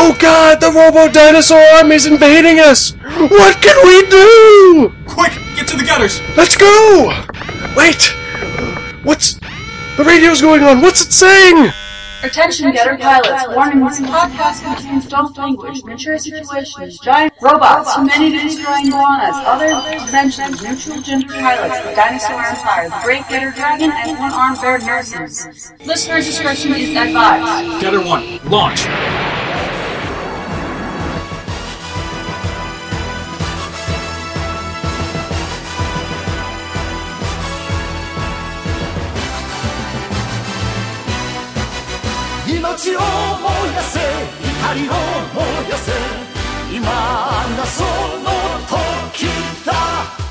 Oh god, the robo dinosaur army's invading us! What can we do? Quick, get to the gutters! Let's go! Wait! What's. The radio's going on, what's it saying? Attention getter pilots, warning this podcast contains adult language, mature situations, giant robots, humanity destroying iguanas, other dimensions, neutral gender pilots, the dinosaur empire, the great getter dragon, and one-armed bear nurses. Listener's discretion is advised. Getter 1, launch! 命を燃やせ怒りを燃やせ今がその時だ。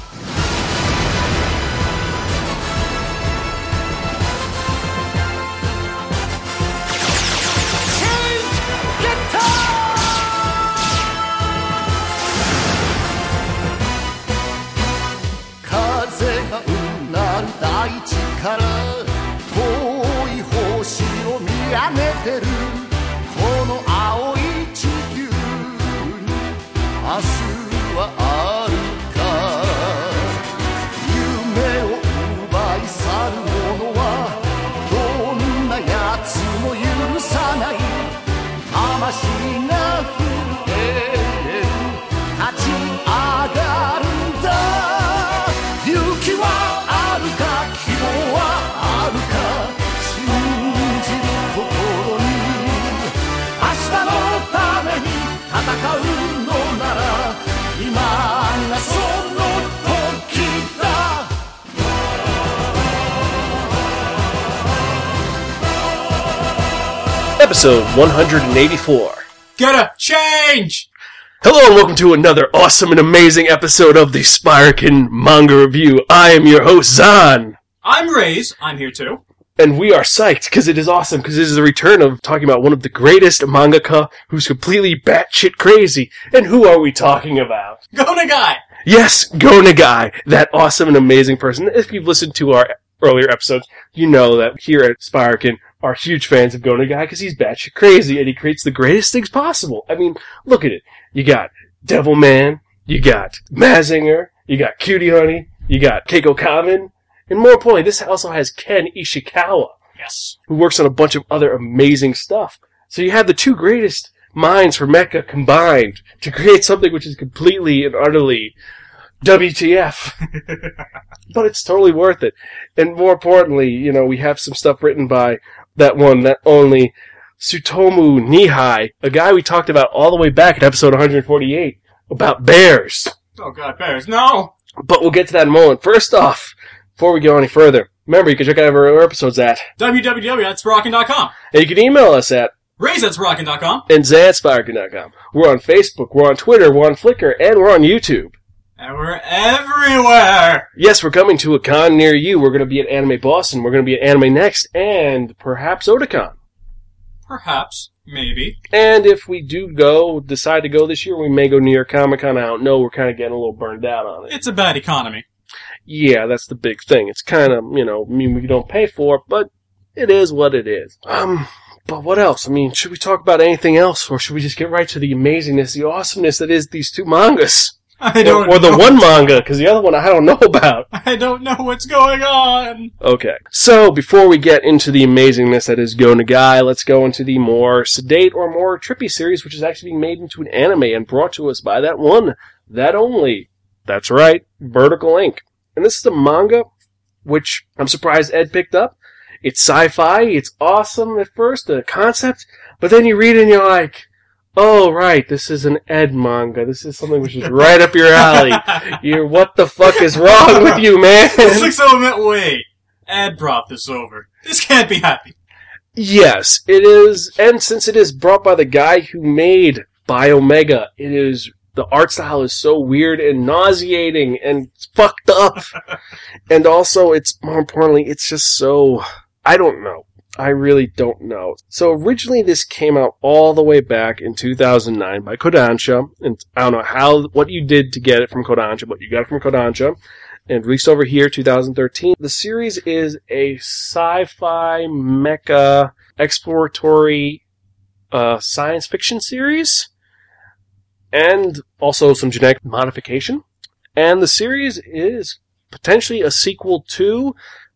Episode 184. Getter, change! Hello and welcome to another awesome and amazing episode of the Spiraken Manga Review. I am your host, Zan. I'm Raze, I'm here too. And we are psyched because it is awesome because this is the return of talking about one of the greatest mangaka who's completely batshit crazy. And who are we talking about? Go Nagai! Yes, Go Nagai, that awesome and amazing person. If you've listened to our earlier episodes, you know that here at Spiraken are huge fans of Go Nagai because he's batshit crazy and he creates the greatest things possible. I mean, look at it. You got Devil Man, you got Mazinger, you got Cutie Honey, you got Kekko Kamen, and more importantly, this also has Ken Ishikawa Yes. who works on a bunch of other amazing stuff. So you have the two greatest minds for mecha combined to create something which is completely and utterly WTF. but it's totally worth it. And more importantly, you know, we have some stuff written by that one, that only Tsutomu Nihei, a guy we talked about all the way back in episode 148 about bears. Oh god, bears, no! But we'll get to that in a moment. First off, before we go any further, remember you can check out our other episodes at, www.spiraken.com. and you can email us at Raze and zanspiraken.com. We're on Facebook, we're on Twitter, we're on Flickr, and we're on YouTube. And we're everywhere! Yes, we're coming to a con near you. We're going to be at Anime Boston, we're going to be at Anime Next, and perhaps Otakon. Perhaps. Maybe. And if we do go, decide to go this year, we may go New York Comic Con. I don't know. We're kind of getting a little burned out on it. It's a bad economy. Yeah, that's the big thing. It's kind of, you know, I mean, we don't pay for it, but it is what it is. Um, but what else? I mean, should we talk about anything else, or should we just get right to the amazingness, the awesomeness that is these two mangas? I Or, don't or the know. one manga, because the other one I don't know about. I don't know what's going on! Okay. So, before we get into the amazingness that is Go Nagai, let's go into the more sedate or more trippy series, which is actually being made into an anime and brought to us by that one, that only. That's right, Vertical Ink. And this is a manga, which I'm surprised Ed picked up. It's sci-fi, it's awesome at first, the concept, but then you read it and you're like, oh right, this is an Ed manga. This is something which is right up your alley. You're, what the fuck is wrong with you, man? It's like someone went, wait, Ed brought this over. This can't be happy. Yes, it is, and since it is brought by the guy who made Biomega, it is the art style is so weird and nauseating and fucked up, and also it's more importantly, it's just so I don't know. I really don't know. So originally this came out all the way back in 2009 by Kodansha, and I don't know how what you did to get it from Kodansha, but you got it from Kodansha. And released over here 2013. The series is a sci-fi mecha exploratory uh, science fiction series, and also some genetic modification. And the series is potentially a sequel to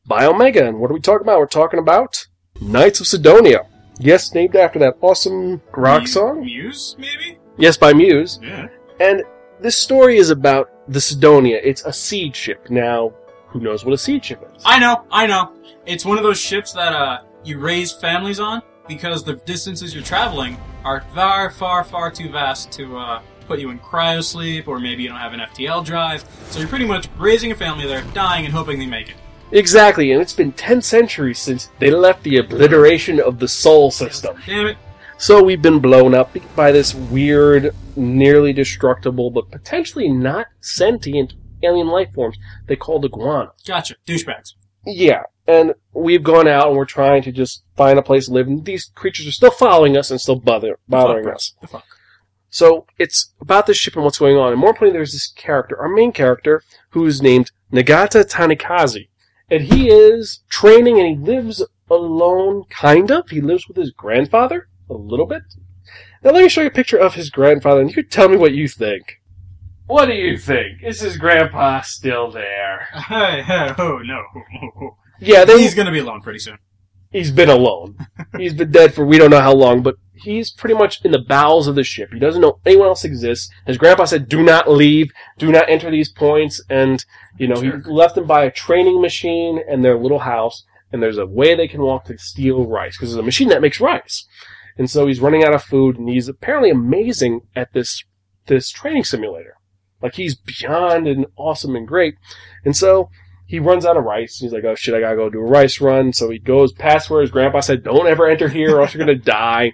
Biomega. And what are we talking about? We're talking about Knights of Sidonia. Yes, named after that awesome rock Mu- song. Muse, maybe? Yes, by Muse. Yeah. And this story is about the Sidonia. It's a seed ship. Now, who knows what a seed ship is? I know, I know. It's one of those ships that uh, you raise families on because the distances you're traveling are far, far, far too vast to uh, put you in cryosleep, or maybe you don't have an FTL drive. So you're pretty much raising a family there, dying, and hoping they make it. Exactly, and it's been 10 centuries since they left the obliteration of the Sol system. Damn it. So we've been blown up by this weird, nearly destructible, but potentially not sentient alien life forms they call the Gauna. Gotcha. Douchebags. Yeah, and we've gone out and we're trying to just find a place to live, and these creatures are still following us and still bother, bothering The fuck, us. The fuck. So it's about this ship and what's going on. And more importantly, there's this character, our main character, who's named Nagata Tanikaze. And he is training and he lives alone, kind of. He lives with his grandfather, a little bit. Now let me show you a picture of his grandfather and you tell me what you think. What do you think? Is his grandpa still there? Hey, hey, oh no. Yeah, they, He's gonna be alone pretty soon. he's been alone. he's been dead for we don't know how long, but he's pretty much in the bowels of the ship. He doesn't know anyone else exists. His grandpa said, "Do not leave. Do not enter these points." And you know, Sure. he left them by a training machine and their little house. And there's a way they can walk to steal rice because there's a machine that makes rice. And so he's running out of food, and he's apparently amazing at this this training simulator. Like he's beyond and awesome and great. And so he runs out of rice. He's like, oh shit, I gotta go do a rice run. So he goes past where his grandpa said, don't ever enter here or else you're gonna die.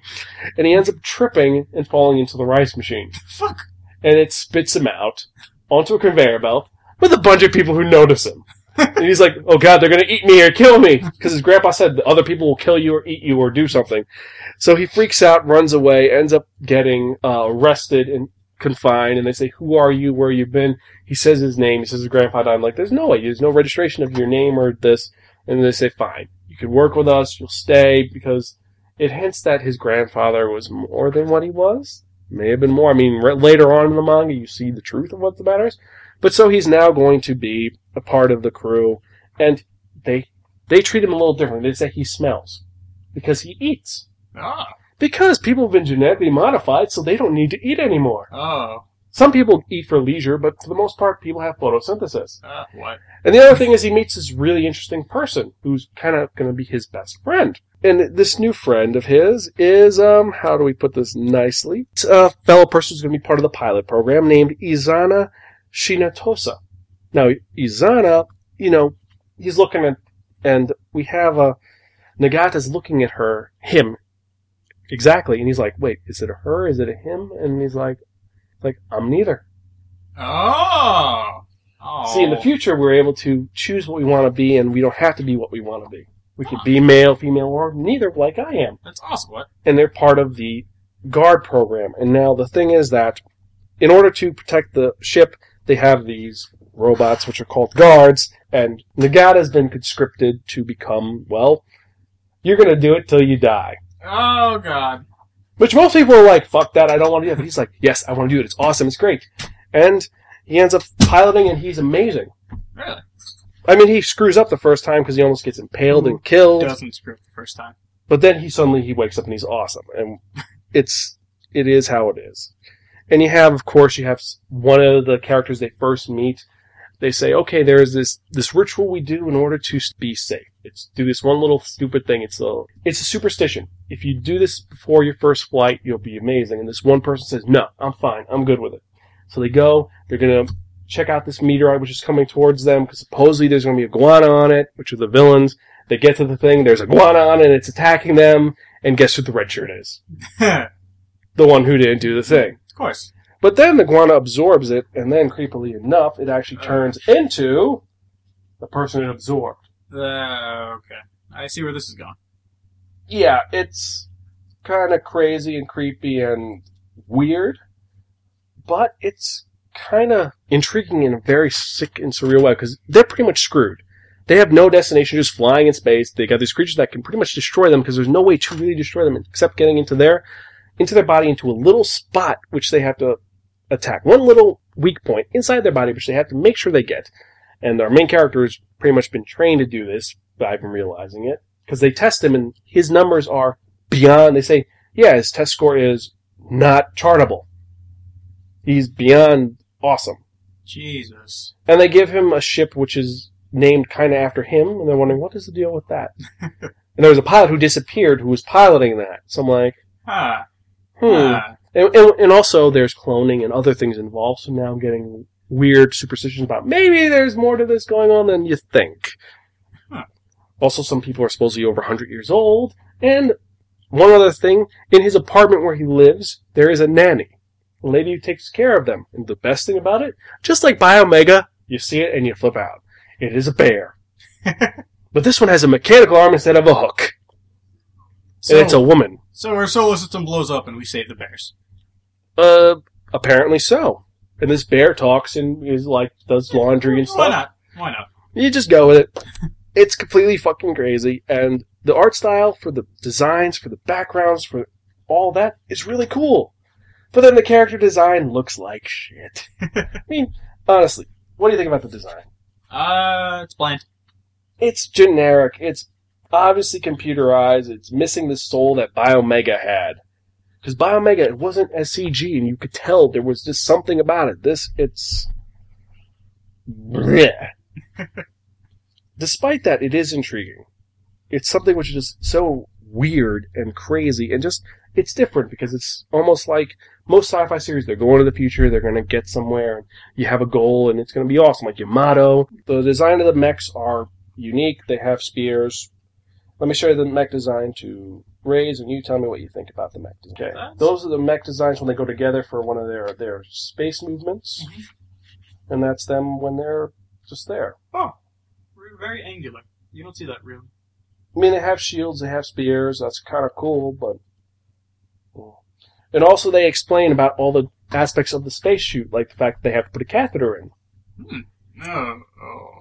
And he ends up tripping and falling into the rice machine. Fuck. And it spits him out onto a conveyor belt with a bunch of people who notice him. and he's like, oh god, they're gonna eat me or kill me. Because his grandpa said other people will kill you or eat you or do something. So he freaks out, runs away, ends up getting uh, arrested and confined. And they say, who are you? Where you've been? He says his name. He says his grandpa died. I'm like, there's no way. There's no registration of your name or this. And they say, fine, you can work with us. You'll stay because it hints that his grandfather was more than what he was. May have been more. I mean, re- later on in the manga, you see the truth of what the matter is. But so he's now going to be a part of the crew, and they they treat him a little different. They say he smells because he eats. Ah. Because people have been genetically modified, so they don't need to eat anymore. Oh. Some people eat for leisure, but for the most part, people have photosynthesis. Uh, what? And the other thing is he meets this really interesting person who's kind of going to be his best friend. And this new friend of his is, um, how do we put this nicely? It's a fellow person who's going to be part of the pilot program named Izana Shinatose. Now, Izana, you know, he's looking at, and we have a, Nagata's looking at her, him, exactly, and he's like, wait, is it a her? Is it a him? And he's like, like, I'm neither. Oh. Oh. See, in the future, we're able to choose what we want to be, and we don't have to be what we want to be. We could be male, female, or neither, like I am. That's awesome. What? And they're part of the guard program. And now the thing is that, in order to protect the ship, they have these robots, which are called guards, and Nagata's been conscripted to become, well, you're gonna do it till you die. Oh god. Which most people are like, fuck that, I don't want to do it. But he's like, yes, I want to do it. It's awesome. It's great. And he ends up piloting, and he's amazing. Really? I mean, he screws up the first time because he almost gets impaled and killed. Doesn't screw up the first time. But then he suddenly he wakes up and he's awesome, and it's it is how it is. And you have, of course, you have one of the characters they first meet. They say, okay, there is this this ritual we do in order to be safe. It's do this one little stupid thing. It's a it's a superstition. If you do this before your first flight, you'll be amazing. And this one person says, no, I'm fine. I'm good with it. So they go. They're gonna check out this meteorite which is coming towards them because supposedly there's gonna be a Gauna on it, which are the villains. They get to the thing. There's a Gauna on it. and It's attacking them. And guess who the red shirt is? The one who didn't do the thing. Of course. But then the Gauna absorbs it, and then creepily enough, it actually turns uh. into the person it absorbed. Uh, okay. I see where this is going. Yeah, it's kind of crazy and creepy and weird, but it's kind of intriguing in a very sick and surreal way because they're pretty much screwed. They have no destination, just flying in space. They got these creatures that can pretty much destroy them because there's no way to really destroy them except getting into their into their body into a little spot which they have to attack. One little weak point inside their body which they have to make sure they get. And our main character has pretty much been trained to do this but I've been realizing it. Because they test him and his numbers are beyond, they say, yeah, his test score is not chartable. He's beyond awesome. Jesus. And they give him a ship which is named kind of after him, and they're wondering, what is the deal with that? and there was a pilot who disappeared who was piloting that. So I'm like, Huh. hmm. Huh. And, and, and also, there's cloning and other things involved, so now I'm getting weird superstitions about maybe there's more to this going on than you think. Huh. Also, some people are supposedly over 100 years old, and one other thing, in his apartment where he lives, there is a nanny. A lady who takes care of them. And the best thing about it, just like Biomega, you see it and you flip out. It is a bear. but this one has a mechanical arm instead of a hook. So, and it's a woman. so our solar system blows up and we save the bears. Uh, apparently so. And this bear talks and is like, does laundry and stuff. Why not? Why not? You just go with it. It's completely fucking crazy. And the art style for the designs, for the backgrounds, for all that is really cool. But then the character design looks like shit. I mean, honestly, what do you think about the design? Uh, it's bland. It's generic. It's obviously computerized. It's missing the soul that Biomega had. Because Biomega, it wasn't as CG, and you could tell there was just something about it. This, it's. Bleh. Despite that, it is intriguing. It's something which is just so weird and crazy, and just, it's different because it's almost like most sci-fi series, they're going to the future, they're going to get somewhere, and you have a goal, and it's going to be awesome, like Yamato. The design of the mechs are unique, they have spears. Let me show you the mech design to Raze, and you tell me what you think about the mech design. Okay, That's- those are the mech designs when they go together for one of their, their space movements, Mhm. and that's them when they're just there. Oh, we're very angular. You don't see that really. I mean, they have shields, they have spears. That's kind of cool, but and also they explain about all the aspects of the space shoot, like the fact that they have to put a catheter in. Hmm. No. Oh.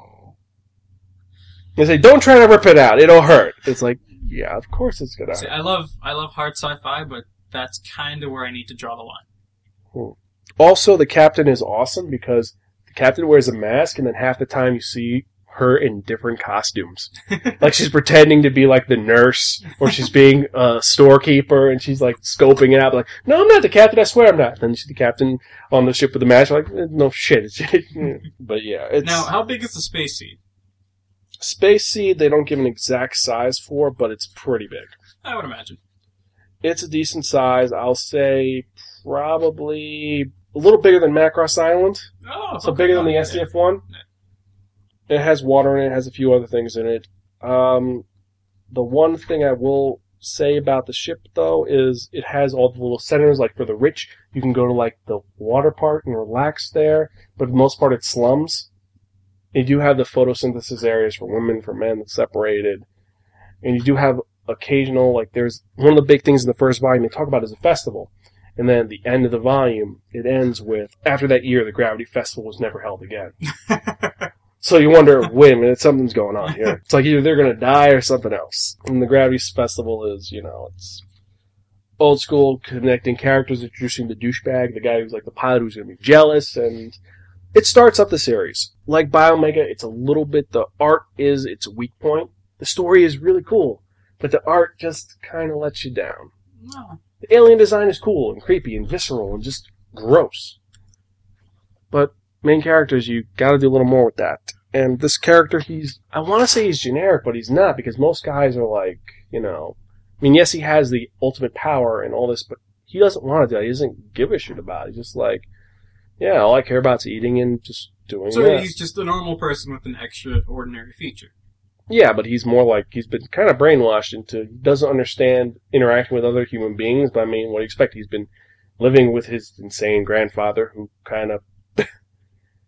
They say, "Don't try to rip it out; it'll hurt." It's like, yeah, of course it's gonna See, hurt. I love I love hard sci-fi, but that's kind of where I need to draw the line. Also, the captain is awesome because the captain wears a mask, and then half the time you see her in different costumes. like she's pretending to be like the nurse, or she's being a storekeeper, and she's like scoping it out. Like, no, I'm not the captain. I swear I'm not. Then she's the captain on the ship with the mask. Like, no shit. But yeah, it's Now, how big is the space seed? Space seed. They don't give an exact size for, but it's pretty big. I would imagine. It's a decent size. I'll say probably a little bigger than Macross Island. Oh, So okay. bigger than the Yeah. SDF one. It has water in it. It has a few other things in it. Um, the one thing I will say about the ship though is it has all the little centers. Like for the rich, you can go to like the water part and relax there. But for the most part, it's slums. You do have the photosynthesis areas for women, for men, that's separated, and you do have occasional like there's one of the big things in the first volume they talk about is a festival. And then at the end of the volume, it ends with after that year, the Gravity Festival was never held again. So you wonder, wait a minute, something's going on here. It's like either they're going to die or something else. And the Gravity Festival is, you know, it's old school, connecting characters, introducing the douchebag, the guy who's like the pilot who's going to be jealous, and it starts up the series. Like Biomega, it's a little bit, the art is its weak point. The story is really cool, but the art just kind of lets you down. No. The alien design is cool and creepy and visceral and just gross. But main characters, you gotta do a little more with that. And this character, he's, I want to say he's generic, but he's not because most guys are like, you know, I mean, yes, he has the ultimate power and all this, but he doesn't want to do that. He doesn't give a shit about it. He's just like, yeah, all I care about is eating and just doing So that. he's just a normal person with an extraordinary feature. Yeah, but he's more like he's been kind of brainwashed into he doesn't understand interacting with other human beings. But I mean, what do you expect? He's been living with his insane grandfather, who kind of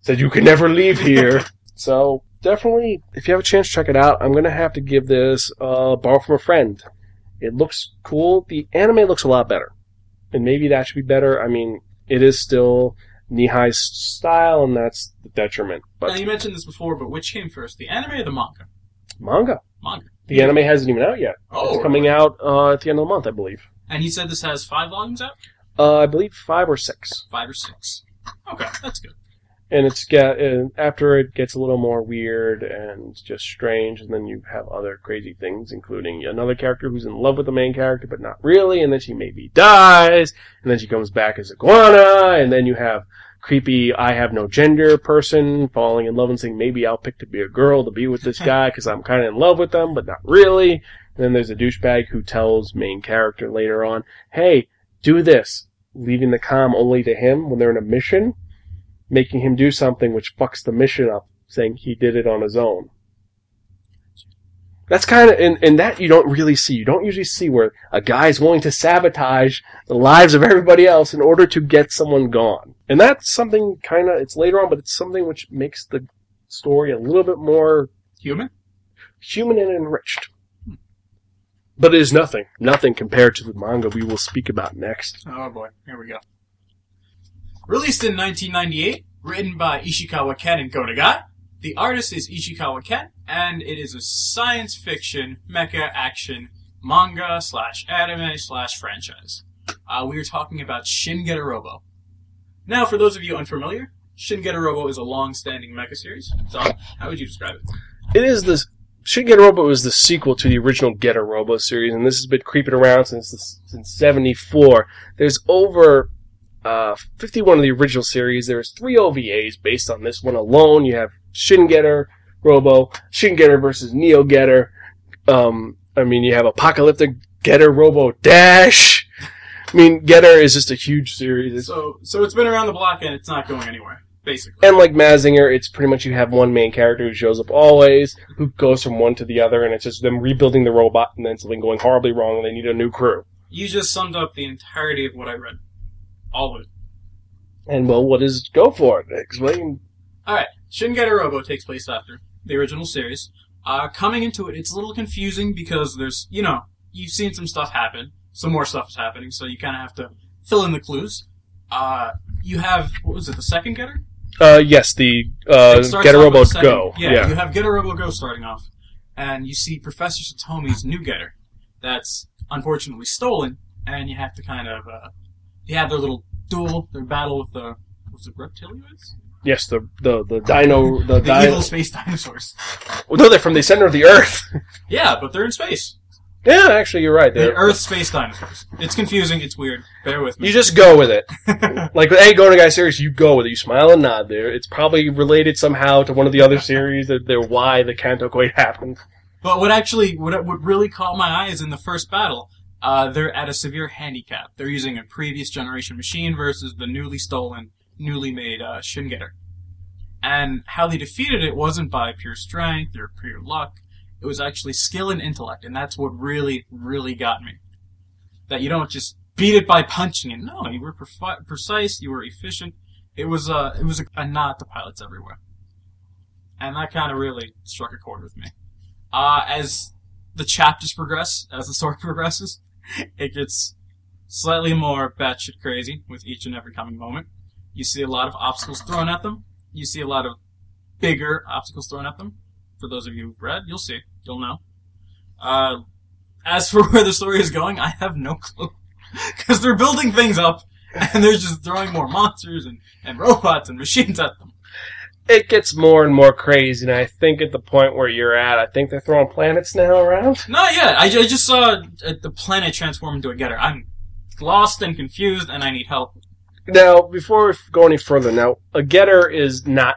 said you can never leave here. so definitely, if you have a chance, check it out. I'm gonna have to give this uh, borrow from a friend. It looks cool. The anime looks a lot better, and maybe that should be better. I mean, it is still Nihei's style, and that's the detriment. now But you mentioned this before, but which came first, the anime or the manga? manga. Manga. The anime hasn't even out yet. Oh, it's coming out uh, at the end of the month, I believe. And he said this has five volumes out? Uh, I believe five or six. Five or six. Okay, that's good. And it's get and after it gets a little more weird and just strange, and then you have other crazy things, including another character who's in love with the main character, but not really, and then she maybe dies, and then she comes back as a Iguana, and then you have creepy I have no gender person falling in love and saying maybe I'll pick to be a girl to be with this guy because I'm kind of in love with them, but not really. And then there's a douchebag who tells main character later on, "Hey, do this," leaving the com only to him when they're in a mission making him do something which fucks the mission up, saying he did it on his own. That's kind of, and, and that you don't really see. You don't usually see where a guy is willing to sabotage the lives of everybody else in order to get someone gone. And that's something kind of, it's later on, but it's something which makes the story a little bit more Human? human and enriched. Hmm. But it is nothing. Nothing compared to the manga we will speak about next. Oh boy, here we go. Released in 1998, written by Ishikawa Ken and Go Nagai. The artist is Ishikawa Ken, and it is a science fiction mecha action manga slash anime slash franchise. Uh, we are talking about Shin Robo. Now, for those of you unfamiliar, Shin Robo is a long-standing mecha series. So, how would you describe it? It is this. Shin Robo is the sequel to the original Robo series, and this has been creeping around since the, since '74. There's over uh, 51 of the original series. There's three OVAs based on this one alone. You have Shin Getter Robo, Shin Getter versus Neo Getter. Um, I mean, you have Apocalyptic Getter Robo Dash. I mean, Getter is just a huge series. So, so it's been around the block and it's not going anywhere, basically. and like Mazinger, it's pretty much you have one main character who shows up always, who goes from one to the other, and it's just them rebuilding the robot and then something going horribly wrong and they need a new crew. You just summed up the entirety of what I read. All of it. And well, what is go for it? Explain. Alright, Shin Robo takes place after the original series. Uh, coming into it, it's a little confusing because there's, you know, you've seen some stuff happen. Some more stuff is happening, so you kind of have to fill in the clues. Uh, you have, what was it, the second Getter? Uh, yes, the uh, It starts Get a off Robo Go. Yeah, Yeah. you have Getter Robo Go starting off, and you see Professor Satomi's new Getter that's unfortunately stolen, and you have to kind of uh, you have their little duel, their battle with the was it reptilians? Yes, the the the Dino the, The Dino. evil space dinosaurs. Well, no, they're from the center of the Earth. Yeah, but they're in space. yeah, actually, you're right. They're They're, Earth space dinosaurs. It's confusing. It's weird. Bear with me. you just go with it. Like with any Go Nagai series, you go with it. You smile and nod. There, it's probably related somehow to one of the other series. That they're why the Kanto Quake happened. But what actually, what what really caught my eye is in the first battle, uh, they're at a severe handicap. They're using a previous generation machine versus the newly stolen, newly made uh. And how they defeated it wasn't by pure strength or pure luck. It was actually skill and intellect, and that's what really, really got me. That you don't just beat it by punching it. No, you were prefi- precise. You were efficient. It was uh, it was a, a nod to pilots everywhere, and that kind of really struck a chord with me uh, as the chapters progress, as the story progresses, it gets slightly more batshit crazy with each and every coming moment. You see a lot of obstacles thrown at them. You see a lot of bigger obstacles thrown at them. For those of you who've read, you'll see. You'll know. Uh, as for where the story is going, I have no clue. Because they're building things up, and they're just throwing more monsters and, and robots and machines at them. It gets more and more crazy, and I think at the point where you're at, I think they're throwing planets now around. Not yet. I, ju- I just saw uh, the planet transform into a getter. I'm lost and confused, and I need help. Now, before we go any further, now a getter is not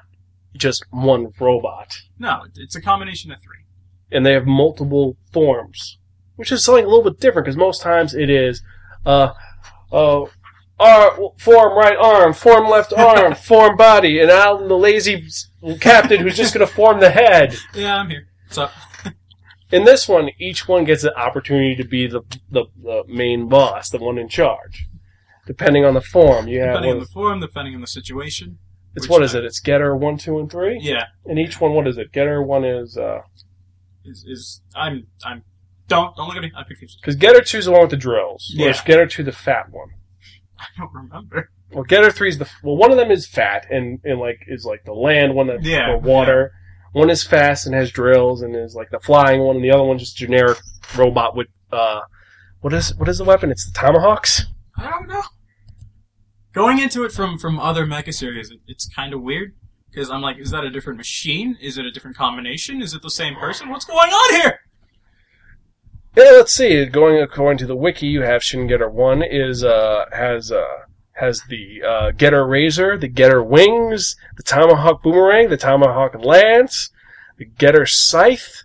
just one robot, No, it's a combination of three. and they have multiple forms, which is something a little bit different because most times it is, uh, uh, form right arm, form left arm, form body, and I'm the lazy captain who's just going to form the head. Yeah, I'm here. What's up? In this one, each one gets an opportunity to be the, the, the main boss, the one in charge. Depending on the form, you have Depending on the form, depending on the situation. it's what is it? It's getter one, two, and three. Yeah, And each one, what is it? Getter one is uh is is I'm I'm don't don't look at me. I'm confused. because Getter two is the one with the drills. Yeah. Whereas Getter two the fat one. I don't remember. Well, Getter three is the well. One of them is fat and and like is like the land one that's Yeah, water. One is fast and has drills and is like the flying one, and the other one's just generic robot with uh What is what is the weapon? It's the tomahawks. I don't know. Going into it from from other mecha series, it, it's kind of weird because I'm like, is that a different machine? Is it a different combination? Is it the same person? What's going on here? Yeah, let's see. Going according to the wiki, you have Shin Getter One is uh has uh has the uh, Getter Razor, the Getter Wings, the Tomahawk Boomerang, the Tomahawk Lance, the Getter Scythe.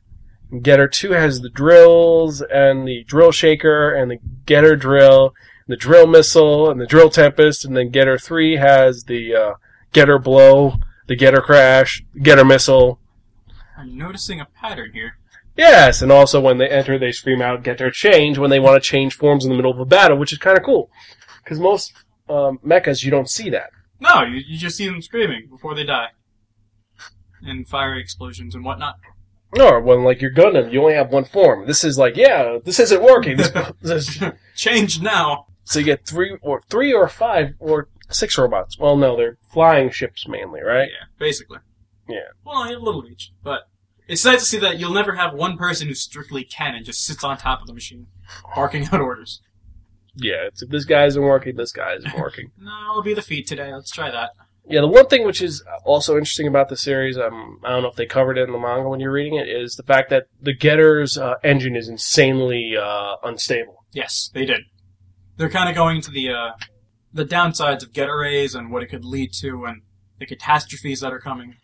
Getter Two has the drills and the Drill Shaker and the Getter Drill, the Drill Missile and the Drill Tempest, and then Getter Three has the uh, Getter Blow, the Getter Crash, Getter Missile, I'm noticing a pattern here. Yes, and also when they enter, they scream out, Getter change when they want to change forms in the middle of a battle, which is kind of cool. Because most um, mechas, you don't see that. No, you, you just see them screaming before they die, and fiery explosions and whatnot. Or when, like, your Gundam, you only have one form. This is like, yeah, this isn't working. This, this, Change now. so you get three or three or five or six robots. Well, no, they're flying ships mainly, right? Yeah, basically. Yeah. Well, a little each, but it's nice to see that you'll never have one person who's strictly canon just sits on top of the machine, barking out orders. Yeah, it's if this guy isn't working, this guy isn't working. No, it'll be the feet today. Let's try that. Yeah, the one thing which is also interesting about the series, um, I don't know if they covered it in the manga when you're reading it, is the fact that the Getter's uh, engine is insanely uh, unstable. Yes, they did. They're kind of going to the uh, the downsides of Getter Rays and what it could lead to, and the catastrophes that are coming.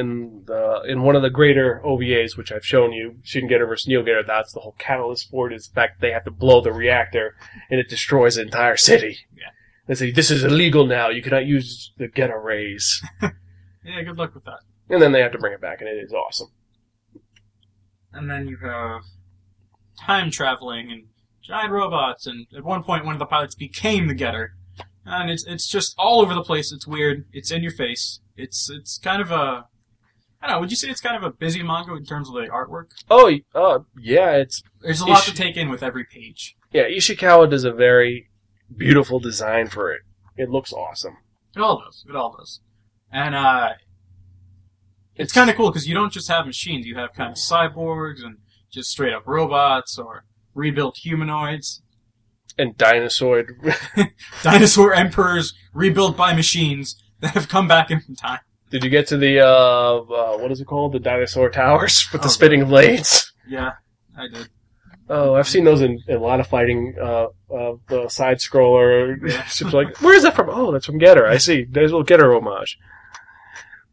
And uh, in one of the Getter OVAs, which I've shown you, Shin Getter versus Neo Getter, that's the whole catalyst for it is the fact they have to blow the reactor and it destroys the entire city. Yeah. They say, this is illegal now, you cannot use the Getter rays. Yeah, good luck with that. and then they have to bring it back, and it is awesome. And then you have time traveling and giant robots, and at one point one of the pilots became the Getter. And it's it's just all over the place. It's weird. It's in your face. It's it's kind of a I don't know. Would you say it's kind of a busy manga in terms of the artwork? Oh, uh, yeah, it's There's a lot to take in with every page. yeah. Ishikawa does a very beautiful design for it. It looks awesome. It all does. It all does. And uh, it's kind of cool because you don't just have machines. You have kind of cyborgs and just straight up robots or rebuilt humanoids, And Dinosaur, dinosaur emperors rebuilt by machines that have come back in time. Did you get to the uh, uh, what is it called? The dinosaur towers with the Oh, spinning blades. Yeah, I did. Oh, I've seen those in, in a lot of fighting. Uh, uh, the side scroller. Yeah. Like, where is that from? Oh, that's from Getter. I see. There's a little Getter homage.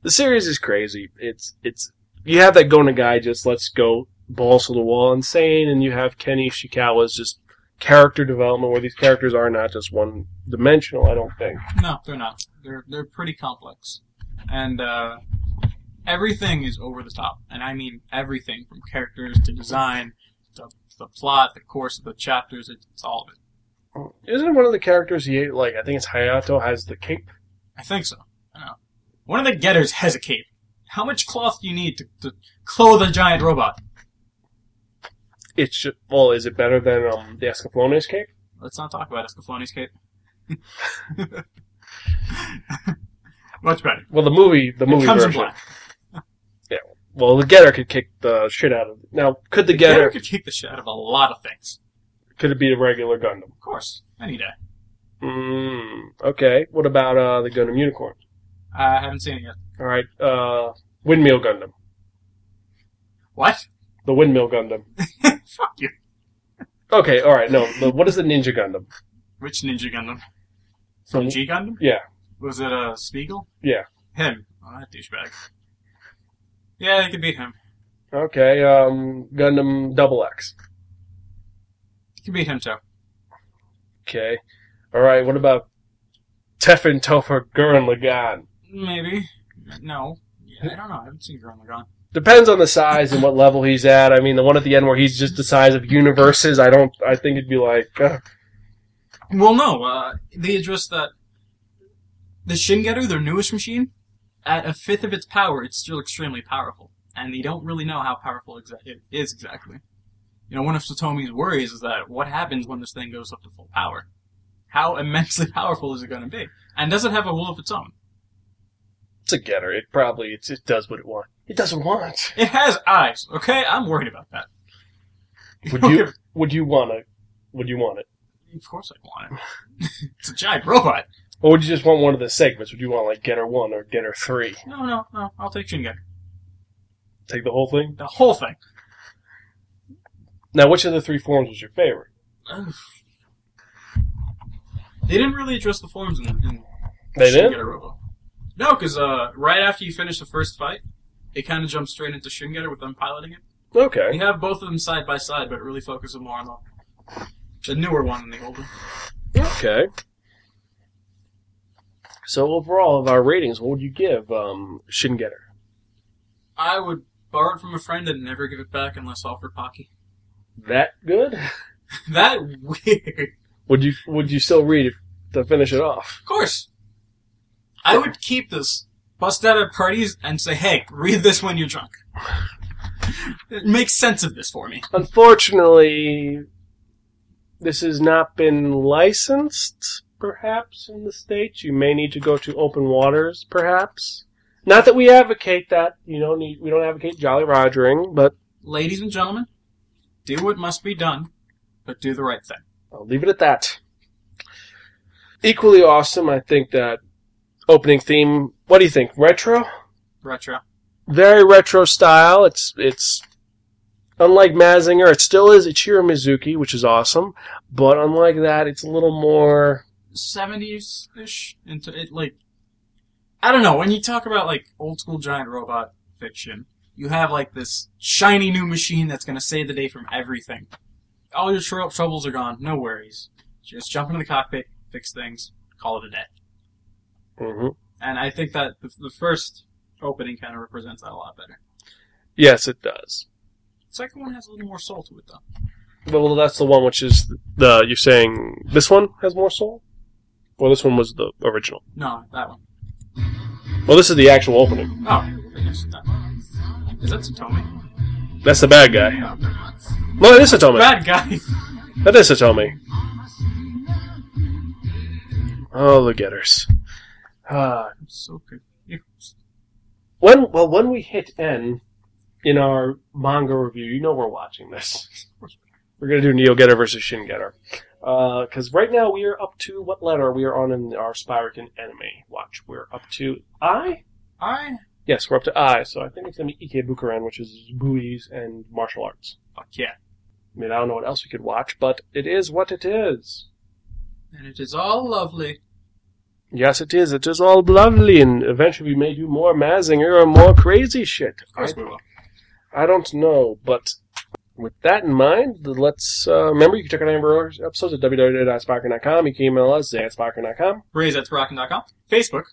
The series is crazy. It's it's you have that Go Nagai just let's go balls to the wall insane, and you have Ken Ishikawa's just character development where these characters are not just one dimensional. I don't think. No, they're not. They're they're pretty complex, and uh, everything is over the top. And I mean everything from characters to design, to the plot, the course of the chapters. It's, it's all of it. Isn't one of the characters he like? I think it's Hayato has the cape. I think so. I know. One of the getters has a cape. How much cloth do you need to, to clothe a giant robot? It's just, well, is it better than um, the Escaflowne's cape? Let's not talk about Escaflowne's cape. Much better. Well, the movie, the movie it comes in version. black. Well, the Getter could kick the shit out of it. Now, could the, The Getter, getter could kick the shit out of a lot of things. could it be a regular Gundam? Of course, any day. Mm, okay. What about uh, the Gundam Unicorn? I haven't seen it yet. All right. Uh, Windmill Gundam. What? The Windmill Gundam. Fuck you. Okay. All right. No. The, what is the Ninja Gundam? Which Ninja Gundam? From G Gundam? yeah. Was it uh, Spiegel? Yeah. Him. Oh, that douchebag. Yeah, you could beat him. Okay. Um, Gundam Double X. You could beat him too. Okay. All right. What about Tengen Toppa Gurren Lagann? Maybe. No. Yeah, I don't know. I haven't seen Gurren Lagann. Depends on the size and what level he's at. I mean, the one at the end where he's just the size of universes. I don't. I think it'd be like. Uh, Well, no. Uh, they addressed that the Shin Getter, their newest machine, at a fifth of its power, it's still extremely powerful, and they don't really know how powerful exa- it is exactly. You know, one of Satomi's worries is that what happens when this thing goes up to full power? How immensely powerful is it going to be? And does it have a will of its own? it's a getter. It probably it's, it does what it wants. It doesn't want. It has eyes. Okay, I'm worried about that. Would you would you want a Would you want it? Of course I'd want it. it's a giant robot. Or would you just want one of the segments? Would you want like Getter 1 or Getter 3? No, no, no. I'll take Shin Getter. Take the whole thing? The whole thing. Now, which of the three forms was your favorite? They didn't really address the forms in, in They Shin did? Robo. No, because uh, right after you finish the first fight, it kind of jumps straight into Shin Getter with them piloting it. Okay. Okay. have both of them side by side, but really focuses more on the, the newer one than the older. Okay. So overall, of our ratings, what would you give um, Shin Getter? I would borrow it from a friend and never give it back unless offered Pocky. That good? that weird. Would you Would you still read it to finish it off? Of course. I would keep this, bust out at parties, and say, hey, read this when you're drunk. Make sense of this for me. Unfortunately, this has not been licensed. Perhaps in the states, you may need to go to open waters. Perhaps not that we advocate that. You need. We don't advocate Jolly Rogering, but Ladies and gentlemen, do what must be done, but do the right thing. I'll leave it at that. Equally awesome, I think that opening theme. What do you think? Retro? Retro. Very retro style. It's it's unlike Mazinger. It still is Ichiro Mizuki, which is awesome, but unlike that, it's a little more. 70s ish into it like I don't know, when you talk about like old school giant robot fiction, you have like this shiny new machine that's gonna save the day from everything. All your tr- troubles are gone, no worries. Just jump into the cockpit, fix things, call it a day. hmm And I think that the, the first opening kind of represents that a lot better. Yes, it does. The second one has a little more soul to it though. Well, that's the one which is the. You're saying this one has more soul, or this one was the original? No, that one. Well, this is the actual opening. Oh, goodness. That Is that Satomi? That's the bad guy. No. No, it is Satomi. Bad guy. That is Satomi. Oh, the getters. Ah, so confused. when well when we hit N in our manga review, you know we're watching this. We're gonna do Neo Getter versus Shin Getter. Uh, because right now we are up to what letter we are on in our Spiraken anime watch. We're up to I. I Yes, we're up to I. So I think it's gonna be Ikebukuren, which is buoys and martial arts. fuck yeah. I mean, I don't know what else we could watch, but it is what it is. And it is all lovely. Yes, it is. It is all lovely, and eventually we may do more Mazinger or more crazy shit. Of course I, we will. I don't know, but with that in mind, let's uh, remember you can check out any of our episodes at www.sparker.com. You can email us at sparker.com. Raze at Rockin.com. Facebook.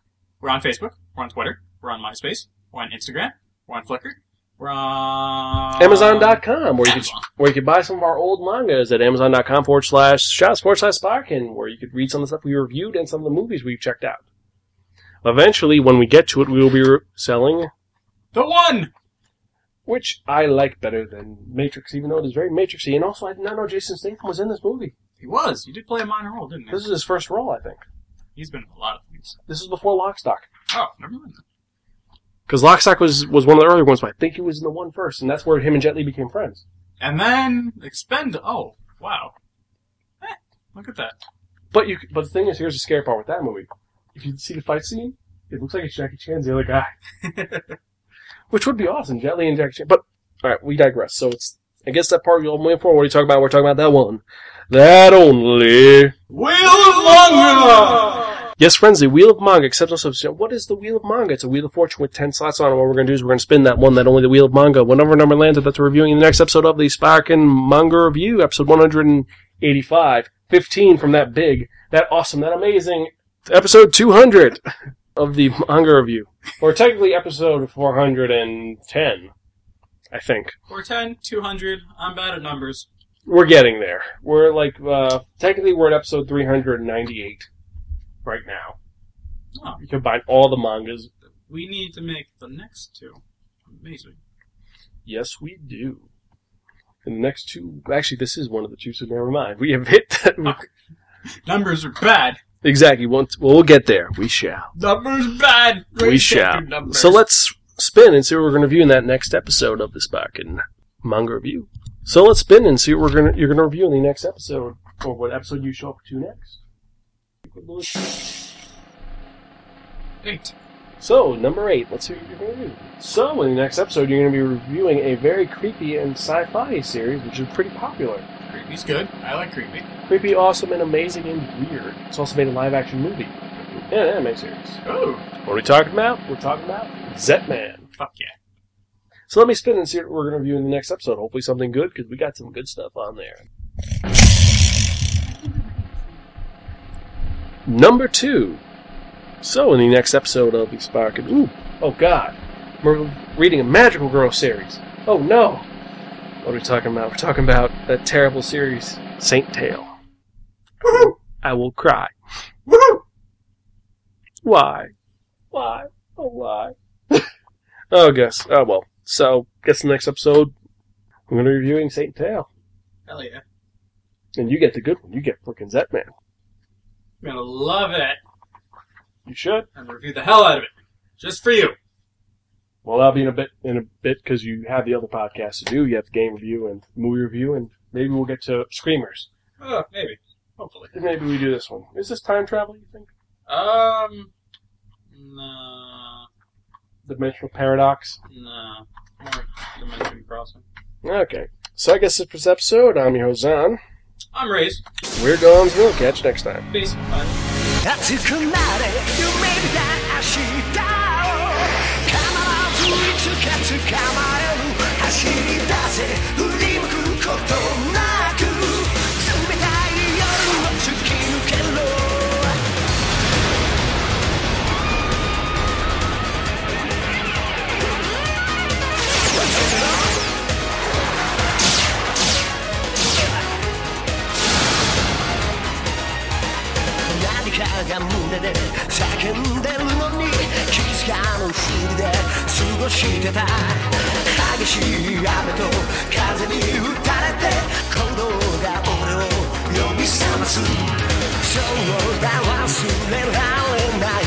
We're on Facebook. We're on Twitter. We're on MySpace. We're on Instagram. We're on Flickr. We're on Amazon.com, where you could where you could buy some of our old mangas at Amazon.com forward slash shops forward slash Sparkin, where you could read some of the stuff we reviewed and some of the movies we've checked out. Eventually, when we get to it, we will be re- selling The one. Which I like better than Matrix, even though it is very Matrixy. And also, I did not know Jason Statham was in this movie. He was. You did play a minor role, didn't you? This is his first role, I think. He's been in a lot of things. This is before Lockstock. Oh, never mind. Because Lockstock was, was one of the earlier ones, but I think he was in the one first, and that's where him and Jet Li became friends. And then Expend. Oh, wow. Eh, look at that. But you, but the thing is, here's the scary part with that movie. If you see the fight scene, it looks like it's Jackie Chan's the other guy, which would be awesome, Jet Li and Jackie Chan. But all right, we digress. So it's, I guess that part you're waiting for. What are you talking about? We're talking about that one, that only. Wheel of Manga! Yes, friends, the Wheel of Manga acceptance of what is the Wheel of Manga? It's a Wheel of Fortune with 10 slots on it. What we're going to do is we're going to spin that one, that only the Wheel of Manga. Whenever number lands, that's reviewing in the next episode of the Sparkin Manga Review, episode 185. 15 from that big, that awesome, that amazing episode 200 of the Manga Review. Or technically episode 410, I think. 410, 200. I'm bad at numbers. We're getting there. We're like, uh, technically we're at episode 398 right now. Oh, You combine all the mangas we need to make the next two. Amazing. Yes, we do. And the next two, actually, this is one of the two, so never mind. We have hit that. Numbers are bad. Exactly. Once, well, we'll get there. We shall. Numbers bad. we shall. numbers. So let's spin and see what we're going to review in that next episode of the Sparkin manga review. So let's spin and see what we're going to, you're going to review in the next episode or what episode you show up to next. Eight. So, number eight, let's see what you're going to do. So, in the next episode, you're going to be reviewing a very creepy and sci fi series, which is pretty popular. Creepy's good. I like creepy. Creepy, awesome, and amazing and weird. It's also made a live action movie. And an anime series. Oh, What are we talking about? We're talking about Zetman. fuck yeah. So let me spin and see what we're going to review in the next episode. Hopefully something good, because we got some good stuff on there. Number two. So in the next episode of Spiraken, ooh, oh god, we're reading a Magical Girl series. Oh no! What are we talking about? We're talking about that terrible series, Saint Tail. I will cry. Why? Why? Oh why? oh, guess. Oh well. So, guess the next episode, I'm going to be reviewing Saint Tail. Hell yeah. And you get the good one. You get frickin' Zetman. I'm gonna love it You should. and review the hell out of it. Just for you. Well, that'll be in a bit in a bit because you have the other podcast to do. You have game review and movie review, and maybe we'll get to screamers. Oh, maybe. Hopefully. Maybe we do this one. Is this time travel? You think? Um. No. Dimensional paradox. No. More dimension crossing. Okay. So I guess it's for this episode. I'm your host, Zan. I'm Raze. We're gone. We'll catch you next time. Peace. Bye. That's too. You made that. まえる走り出せ振り向くこと何かが胸で叫んでるのに気づかぬふりで過ごしてた激しい雨と風に打たれて鼓動が俺を呼び覚ます。そうだ忘れられない